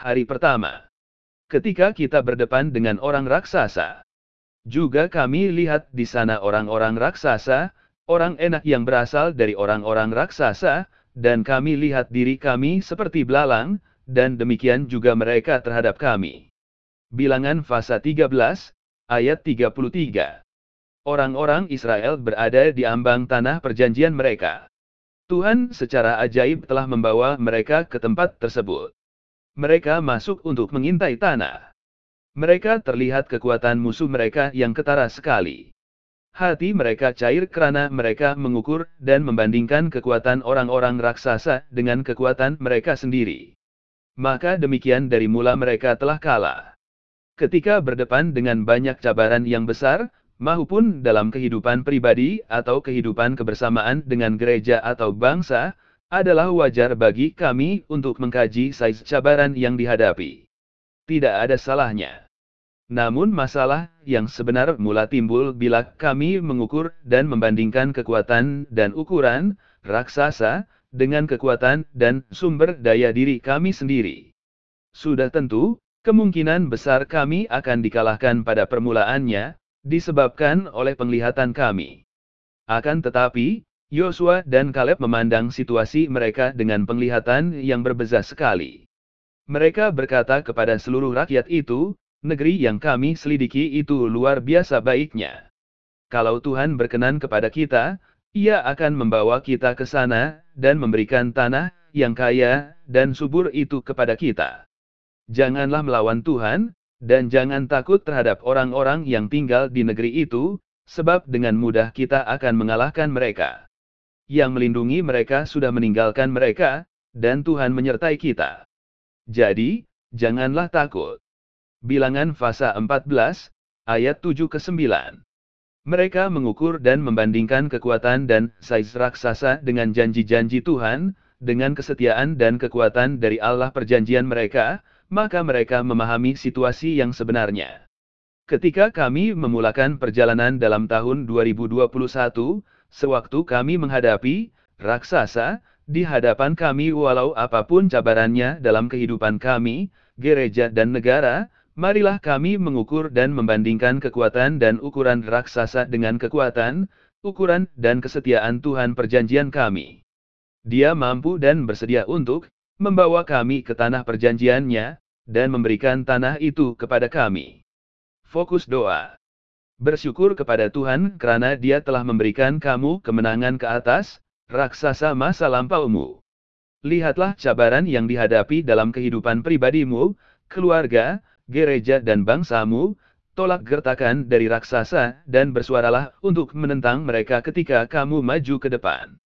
hari pertama. Ketika kita berdepan dengan orang raksasa. Juga kami lihat di sana orang-orang raksasa, orang enak yang berasal dari orang-orang raksasa, dan kami lihat diri kami seperti belalang, dan demikian juga mereka terhadap kami. Bilangan Fasa 13, ayat 33. Orang-orang Israel berada di ambang tanah perjanjian mereka. Tuhan secara ajaib telah membawa mereka ke tempat tersebut. Mereka masuk untuk mengintai tanah. Mereka terlihat kekuatan musuh mereka yang ketara sekali. Hati mereka cair karena mereka mengukur dan membandingkan kekuatan orang-orang raksasa dengan kekuatan mereka sendiri. Maka demikian dari mula mereka telah kalah. Ketika berdepan dengan banyak cabaran yang besar, maupun dalam kehidupan pribadi atau kehidupan kebersamaan dengan gereja atau bangsa, adalah wajar bagi kami untuk mengkaji size cabaran yang dihadapi tidak ada salahnya. Namun masalah yang sebenar mula timbul bila kami mengukur dan membandingkan kekuatan dan ukuran raksasa dengan kekuatan dan sumber daya diri kami sendiri. Sudah tentu, kemungkinan besar kami akan dikalahkan pada permulaannya, disebabkan oleh penglihatan kami. Akan tetapi, Yosua dan Kaleb memandang situasi mereka dengan penglihatan yang berbeza sekali. Mereka berkata kepada seluruh rakyat itu, negeri yang kami selidiki itu luar biasa baiknya. Kalau Tuhan berkenan kepada kita, ia akan membawa kita ke sana, dan memberikan tanah yang kaya dan subur itu kepada kita. Janganlah melawan Tuhan, dan jangan takut terhadap orang-orang yang tinggal di negeri itu, sebab dengan mudah kita akan mengalahkan mereka. Yang melindungi mereka sudah meninggalkan mereka, dan Tuhan menyertai kita. Jadi, janganlah takut. Bilangan Fasa 14, ayat 7 ke 9. Mereka mengukur dan membandingkan kekuatan dan size raksasa dengan janji-janji Tuhan, dengan kesetiaan dan kekuatan dari Allah perjanjian mereka, maka mereka memahami situasi yang sebenarnya. Ketika kami memulakan perjalanan dalam tahun 2021, sewaktu kami menghadapi raksasa, di hadapan kami walau apa pun cabarannya dalam kehidupan kami, gereja dan negara, marilah kami mengukur dan membandingkan kekuatan dan ukuran raksasa dengan kekuatan, ukuran dan kesetiaan Tuhan perjanjian kami. Dia mampu dan bersedia untuk membawa kami ke tanah perjanjiannya, dan memberikan tanah itu kepada kami. Fokus doa. Bersyukur kepada Tuhan karena dia telah memberikan kamu kemenangan ke atas, raksasa masa lampaumu. Lihatlah cabaran yang dihadapi dalam kehidupan pribadimu, keluarga, gereja dan bangsamu, tolak gertakan dari raksasa dan bersuaralah untuk menentang mereka ketika kamu maju ke depan.